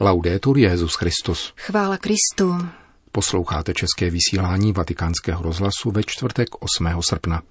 Laudetur Jezus Christus. Chvála Kristu. Posloucháte české vysílání Vatikánského rozhlasu ve čtvrtek 8. srpna.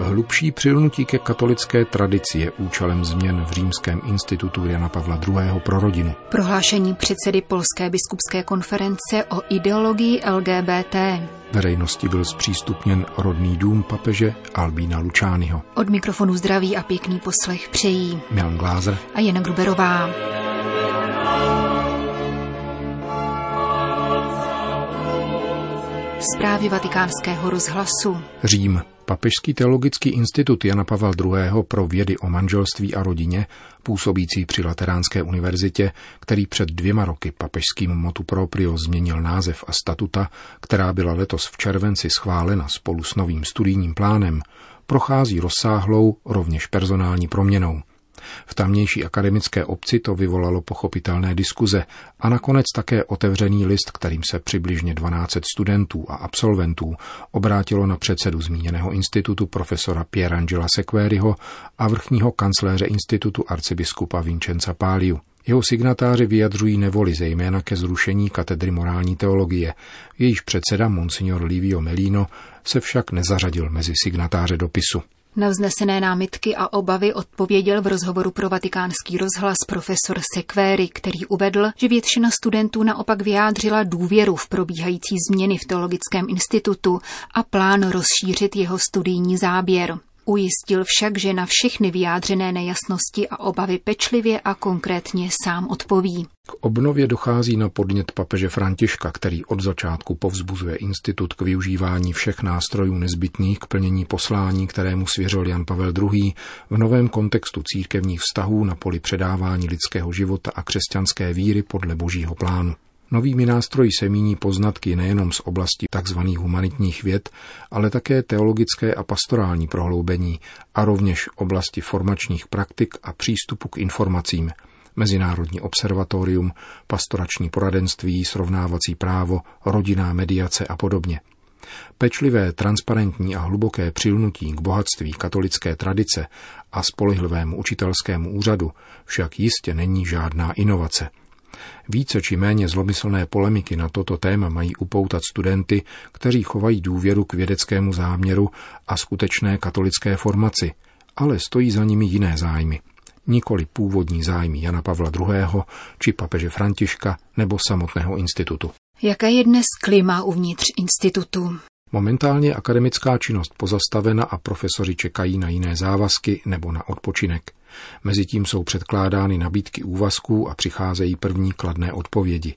Hlubší přilnutí ke katolické tradici je účelem změn v Římském institutu Jana Pavla II. pro rodinu. Prohlášení předsedy Polské biskupské konference o ideologii LGBT. Veřejnosti byl zpřístupněn rodný dům papeže Albína Lučányho. Od mikrofonu zdraví a pěkný poslech přejí Milan Glázer a Jana Gruberová. Zprávy vatikánského rozhlasu. Řím. Papežský teologický institut Jana Pavel II. pro vědy o manželství a rodině, působící při Lateránské univerzitě, který před dvěma roky papežským motu proprio změnil název a statuta, která byla letos v červenci schválena spolu s novým studijním plánem, prochází rozsáhlou, rovněž personální proměnou – v tamnější akademické obci to vyvolalo pochopitelné diskuze a nakonec také otevřený list, kterým se přibližně 12 studentů a absolventů obrátilo na předsedu zmíněného institutu profesora Pierangela Sequeriho a vrchního kancléře institutu arcibiskupa Vincenza Páliu. Jeho signatáři vyjadřují nevoli zejména ke zrušení katedry morální teologie. Jejíž předseda Monsignor Livio Melino se však nezařadil mezi signatáře dopisu. Na vznesené námitky a obavy odpověděl v rozhovoru pro vatikánský rozhlas profesor Sequéry, který uvedl, že většina studentů naopak vyjádřila důvěru v probíhající změny v Teologickém institutu a plán rozšířit jeho studijní záběr. Ujistil však, že na všechny vyjádřené nejasnosti a obavy pečlivě a konkrétně sám odpoví. K obnově dochází na podnět papeže Františka, který od začátku povzbuzuje institut k využívání všech nástrojů nezbytných k plnění poslání, kterému svěřil Jan Pavel II. v novém kontextu církevních vztahů na poli předávání lidského života a křesťanské víry podle božího plánu. Novými nástroji se míní poznatky nejenom z oblasti tzv. humanitních věd, ale také teologické a pastorální prohloubení a rovněž oblasti formačních praktik a přístupu k informacím, Mezinárodní observatorium, pastorační poradenství, srovnávací právo, rodinná mediace a podobně. Pečlivé, transparentní a hluboké přilnutí k bohatství katolické tradice a spolehlivému učitelskému úřadu však jistě není žádná inovace – více či méně zlomyslné polemiky na toto téma mají upoutat studenty, kteří chovají důvěru k vědeckému záměru a skutečné katolické formaci, ale stojí za nimi jiné zájmy. Nikoli původní zájmy Jana Pavla II. či papeže Františka nebo samotného institutu. Jaké je dnes klima uvnitř institutu? Momentálně je akademická činnost pozastavena a profesoři čekají na jiné závazky nebo na odpočinek. Mezitím jsou předkládány nabídky úvazků a přicházejí první kladné odpovědi.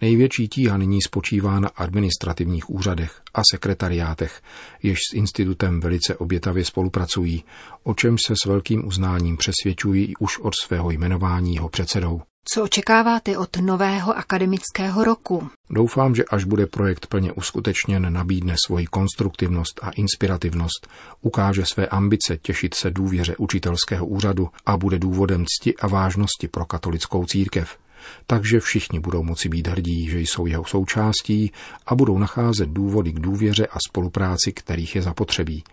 Největší tíha nyní spočívá na administrativních úřadech a sekretariátech, jež s institutem velice obětavě spolupracují, o čem se s velkým uznáním přesvědčují už od svého jmenování jeho předsedou. Co očekáváte od nového akademického roku? Doufám, že až bude projekt plně uskutečněn, nabídne svoji konstruktivnost a inspirativnost, ukáže své ambice těšit se důvěře učitelského úřadu a bude důvodem cti a vážnosti pro katolickou církev. Takže všichni budou moci být hrdí, že jsou jeho součástí a budou nacházet důvody k důvěře a spolupráci, kterých je zapotřebí.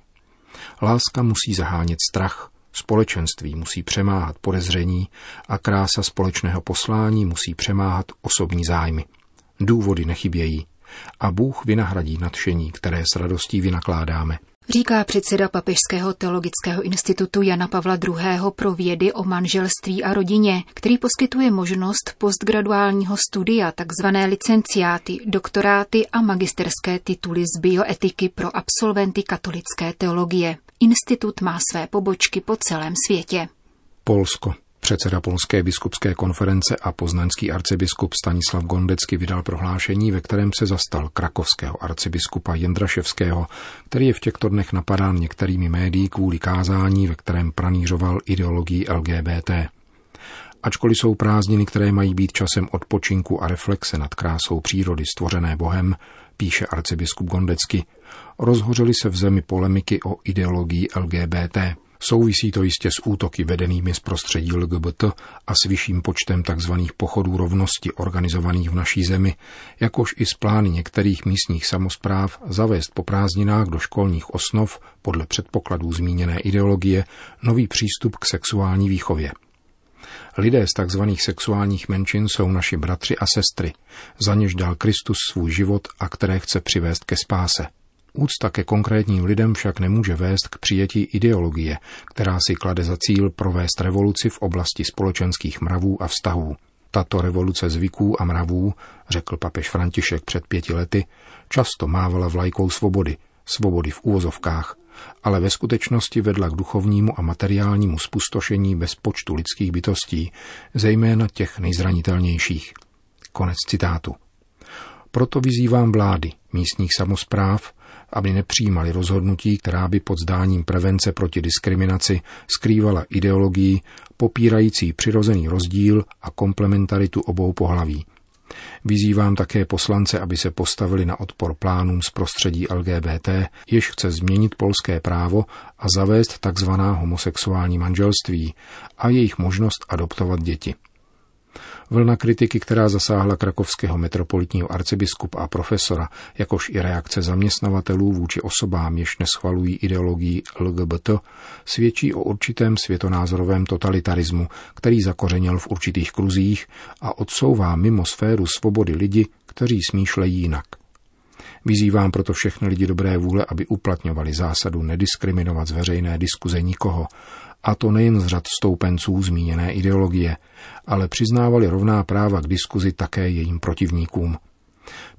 Láska musí zahánět strach, Společenství musí přemáhat podezření a krása společného poslání musí přemáhat osobní zájmy. Důvody nechybějí a Bůh vynahradí nadšení, které s radostí vynakládáme. Říká předseda Papežského teologického institutu Jana Pavla II. pro vědy o manželství a rodině, který poskytuje možnost postgraduálního studia, takzvané licenciáty, doktoráty a magisterské tituly z bioetiky pro absolventy katolické teologie. Institut má své pobočky po celém světě. Polsko. Předseda Polské biskupské konference a poznaňský arcibiskup Stanislav Gondecky vydal prohlášení, ve kterém se zastal krakovského arcibiskupa Jendraševského, který je v těchto dnech napadán některými médií kvůli kázání, ve kterém pranířoval ideologii LGBT. Ačkoliv jsou prázdniny, které mají být časem odpočinku a reflexe nad krásou přírody stvořené Bohem, píše arcibiskup Gondecky, rozhořely se v zemi polemiky o ideologii LGBT. Souvisí to jistě s útoky vedenými z prostředí LGBT a s vyšším počtem tzv. pochodů rovnosti organizovaných v naší zemi, jakož i s plány některých místních samozpráv zavést po prázdninách do školních osnov podle předpokladů zmíněné ideologie nový přístup k sexuální výchově. Lidé z tzv. sexuálních menšin jsou naši bratři a sestry, za něž dal Kristus svůj život a které chce přivést ke spáse. Úcta ke konkrétním lidem však nemůže vést k přijetí ideologie, která si klade za cíl provést revoluci v oblasti společenských mravů a vztahů. Tato revoluce zvyků a mravů, řekl papež František před pěti lety, často mávala vlajkou svobody, svobody v úvozovkách, ale ve skutečnosti vedla k duchovnímu a materiálnímu spustošení bez počtu lidských bytostí, zejména těch nejzranitelnějších. Konec citátu. Proto vyzývám vlády, místních samozpráv, aby nepřijímali rozhodnutí, která by pod zdáním prevence proti diskriminaci skrývala ideologii popírající přirozený rozdíl a komplementaritu obou pohlaví. Vyzývám také poslance, aby se postavili na odpor plánům z prostředí LGBT, jež chce změnit polské právo a zavést tzv. homosexuální manželství a jejich možnost adoptovat děti. Vlna kritiky, která zasáhla krakovského metropolitního arcibiskupa a profesora, jakož i reakce zaměstnavatelů vůči osobám, jež neschvalují ideologii LGBT, svědčí o určitém světonázorovém totalitarismu, který zakořenil v určitých kruzích a odsouvá mimo sféru svobody lidi, kteří smýšlejí jinak. Vyzývám proto všechny lidi dobré vůle, aby uplatňovali zásadu nediskriminovat z veřejné diskuze nikoho, a to nejen z řad stoupenců zmíněné ideologie, ale přiznávali rovná práva k diskuzi také jejím protivníkům.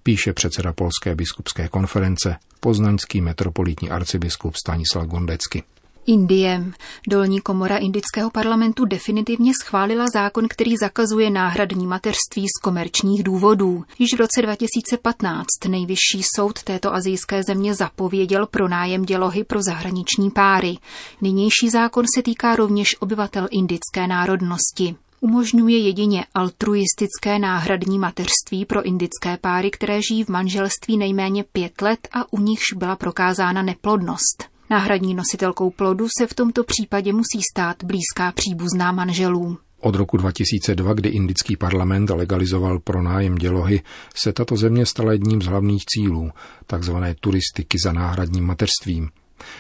Píše předseda Polské biskupské konference, poznaňský metropolitní arcibiskup Stanislav Gondecky. Indie. Dolní komora indického parlamentu definitivně schválila zákon, který zakazuje náhradní mateřství z komerčních důvodů. Již v roce 2015 nejvyšší soud této azijské země zapověděl pronájem dělohy pro zahraniční páry. Nynější zákon se týká rovněž obyvatel indické národnosti umožňuje jedině altruistické náhradní mateřství pro indické páry, které žijí v manželství nejméně pět let a u nichž byla prokázána neplodnost. Náhradní nositelkou plodu se v tomto případě musí stát blízká příbuzná manželů. Od roku 2002, kdy indický parlament legalizoval pronájem dělohy, se tato země stala jedním z hlavních cílů, takzvané turistiky za náhradním mateřstvím.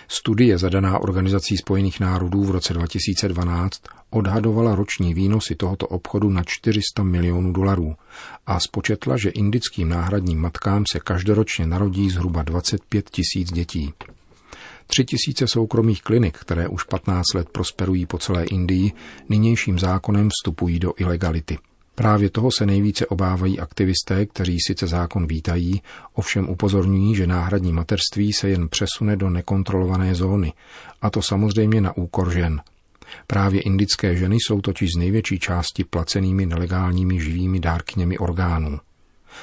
Studie zadaná Organizací spojených národů v roce 2012 odhadovala roční výnosy tohoto obchodu na 400 milionů dolarů a spočetla, že indickým náhradním matkám se každoročně narodí zhruba 25 tisíc dětí. Tři tisíce soukromých klinik, které už 15 let prosperují po celé Indii, nynějším zákonem vstupují do ilegality. Právě toho se nejvíce obávají aktivisté, kteří sice zákon vítají, ovšem upozorňují, že náhradní mateřství se jen přesune do nekontrolované zóny, a to samozřejmě na úkor žen. Právě indické ženy jsou totiž z největší části placenými nelegálními živými dárkyněmi orgánů.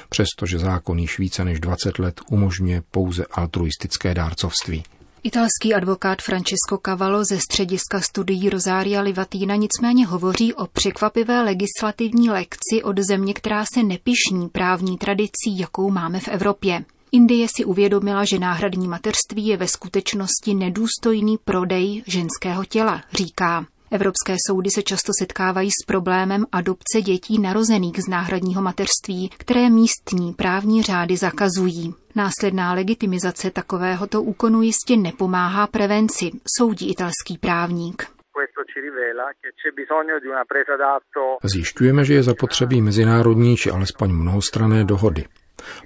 Přestože zákon již více než 20 let umožňuje pouze altruistické dárcovství. Italský advokát Francesco Cavallo ze střediska studií Rosaria Livatina nicméně hovoří o překvapivé legislativní lekci od země, která se nepišní právní tradicí, jakou máme v Evropě. Indie si uvědomila, že náhradní mateřství je ve skutečnosti nedůstojný prodej ženského těla, říká. Evropské soudy se často setkávají s problémem adopce dětí narozených z náhradního mateřství, které místní právní řády zakazují. Následná legitimizace takovéhoto úkonu jistě nepomáhá prevenci, soudí italský právník. Zjišťujeme, že je zapotřebí mezinárodní či alespoň mnohostrané dohody.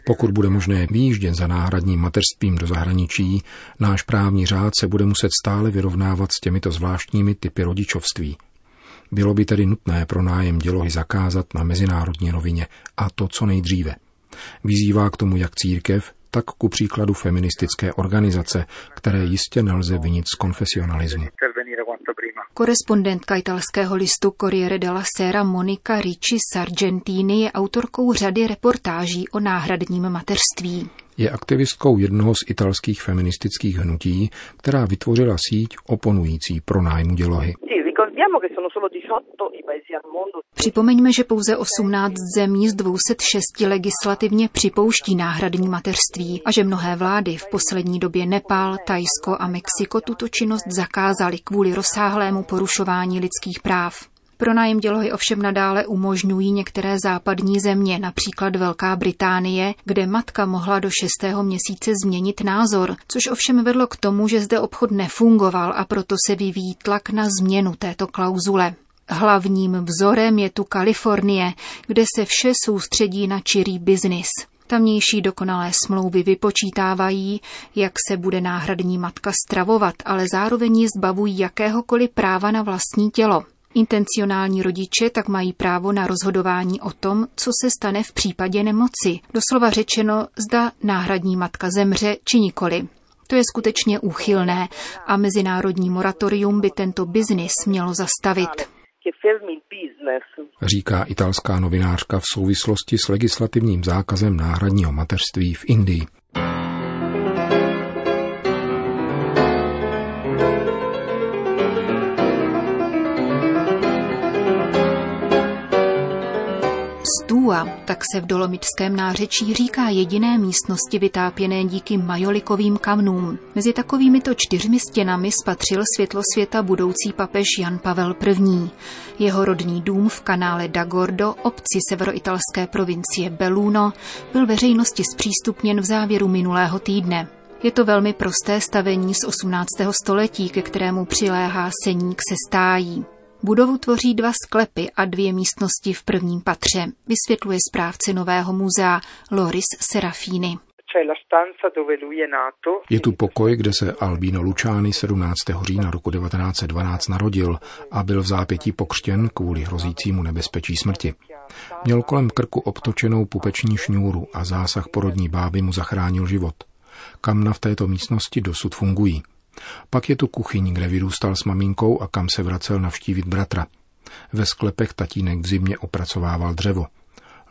Pokud bude možné výjíždět za náhradním mateřstvím do zahraničí, náš právní řád se bude muset stále vyrovnávat s těmito zvláštními typy rodičovství. Bylo by tedy nutné pro nájem dělohy zakázat na mezinárodní rovině a to co nejdříve. Vyzývá k tomu jak církev, tak ku příkladu feministické organizace, které jistě nelze vinit z konfesionalismu. Korespondentka italského listu Corriere della Sera Monika Ricci Sargentini je autorkou řady reportáží o náhradním mateřství. Je aktivistkou jednoho z italských feministických hnutí, která vytvořila síť oponující pro nájmu dělohy. Připomeňme, že pouze 18 zemí z 206 legislativně připouští náhradní mateřství a že mnohé vlády v poslední době Nepál, Tajsko a Mexiko tuto činnost zakázali kvůli rozsáhlému porušování lidských práv. Pronájem dělohy ovšem nadále umožňují některé západní země, například Velká Británie, kde matka mohla do šestého měsíce změnit názor, což ovšem vedlo k tomu, že zde obchod nefungoval a proto se vyvíjí tlak na změnu této klauzule. Hlavním vzorem je tu Kalifornie, kde se vše soustředí na čirý biznis. Tamnější dokonalé smlouvy vypočítávají, jak se bude náhradní matka stravovat, ale zároveň ji zbavují jakéhokoliv práva na vlastní tělo. Intencionální rodiče tak mají právo na rozhodování o tom, co se stane v případě nemoci. Doslova řečeno, zda náhradní matka zemře či nikoli. To je skutečně úchylné a mezinárodní moratorium by tento biznis mělo zastavit. Říká italská novinářka v souvislosti s legislativním zákazem náhradního mateřství v Indii. Tak se v dolomitském nářečí říká jediné místnosti vytápěné díky majolikovým kamnům. Mezi takovými to čtyřmi stěnami spatřil světlo světa budoucí papež Jan Pavel I. Jeho rodný dům v kanále Dagordo, obci severoitalské provincie Belluno, byl veřejnosti zpřístupněn v závěru minulého týdne. Je to velmi prosté stavení z 18. století, ke kterému přiléhá seník se stájí. Budovu tvoří dva sklepy a dvě místnosti v prvním patře, vysvětluje správce Nového muzea Loris Serafini. Je tu pokoj, kde se Albino Luciani 17. října roku 1912 narodil a byl v zápětí pokřtěn kvůli hrozícímu nebezpečí smrti. Měl kolem krku obtočenou pupeční šňůru a zásah porodní báby mu zachránil život. Kamna v této místnosti dosud fungují. Pak je tu kuchyň, kde vyrůstal s maminkou a kam se vracel navštívit bratra. Ve sklepech tatínek v zimě opracovával dřevo.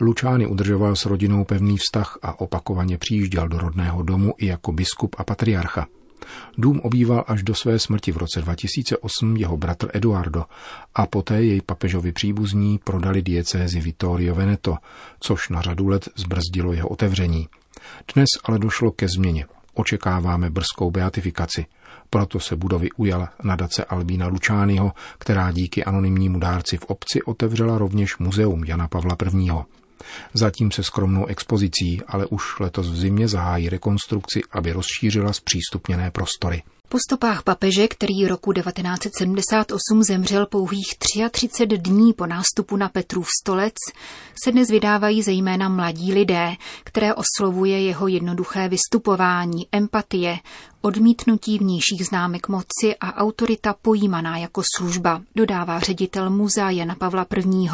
Lučány udržoval s rodinou pevný vztah a opakovaně přijížděl do rodného domu i jako biskup a patriarcha. Dům obýval až do své smrti v roce 2008 jeho bratr Eduardo a poté jej papežovi příbuzní prodali diecézi Vittorio Veneto, což na řadu let zbrzdilo jeho otevření. Dnes ale došlo ke změně. Očekáváme brzkou beatifikaci. Proto se budovy ujal nadace Albína Lučányho, která díky anonymnímu dárci v obci otevřela rovněž muzeum Jana Pavla I. Zatím se skromnou expozicí, ale už letos v zimě zahájí rekonstrukci, aby rozšířila zpřístupněné prostory. Po stopách papeže, který roku 1978 zemřel pouhých 33 dní po nástupu na Petrův stolec, se dnes vydávají zejména mladí lidé, které oslovuje jeho jednoduché vystupování, empatie, odmítnutí vnějších známek moci a autorita pojímaná jako služba, dodává ředitel muzea Jana Pavla I.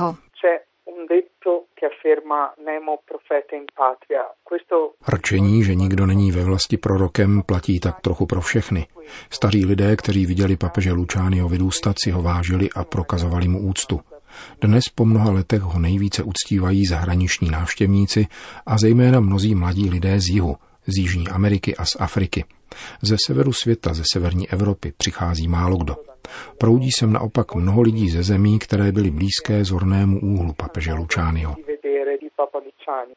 Rčení, že nikdo není ve vlasti prorokem, platí tak trochu pro všechny. Staří lidé, kteří viděli papeže Lučányho vyrůstat, si ho vážili a prokazovali mu úctu. Dnes po mnoha letech ho nejvíce uctívají zahraniční návštěvníci a zejména mnozí mladí lidé z jihu, z Jižní Ameriky a z Afriky. Ze severu světa, ze severní Evropy přichází málo kdo. Proudí sem naopak mnoho lidí ze zemí, které byly blízké zornému úhlu papeže Lučányho.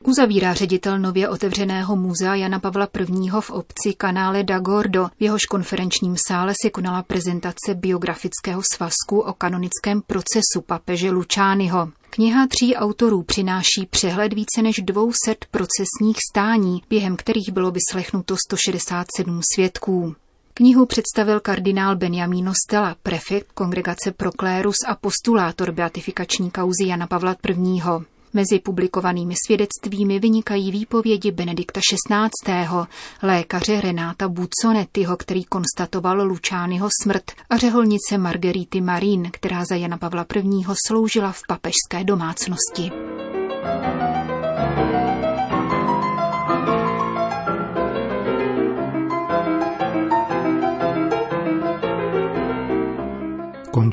Uzavírá ředitel nově otevřeného muzea Jana Pavla I. v obci kanále Dagordo. V jehož konferenčním sále se konala prezentace biografického svazku o kanonickém procesu papeže Lučányho. Kniha tří autorů přináší přehled více než 200 procesních stání, během kterých bylo vyslechnuto 167 svědků. Knihu představil kardinál Benjamíno Stella, prefekt kongregace Proklérus a postulátor beatifikační kauzy Jana Pavla I. Mezi publikovanými svědectvími vynikají výpovědi Benedikta XVI., lékaře Renáta Buconettiho, který konstatoval Lučányho smrt, a řeholnice Margerity Marín, která za Jana Pavla I. sloužila v papežské domácnosti.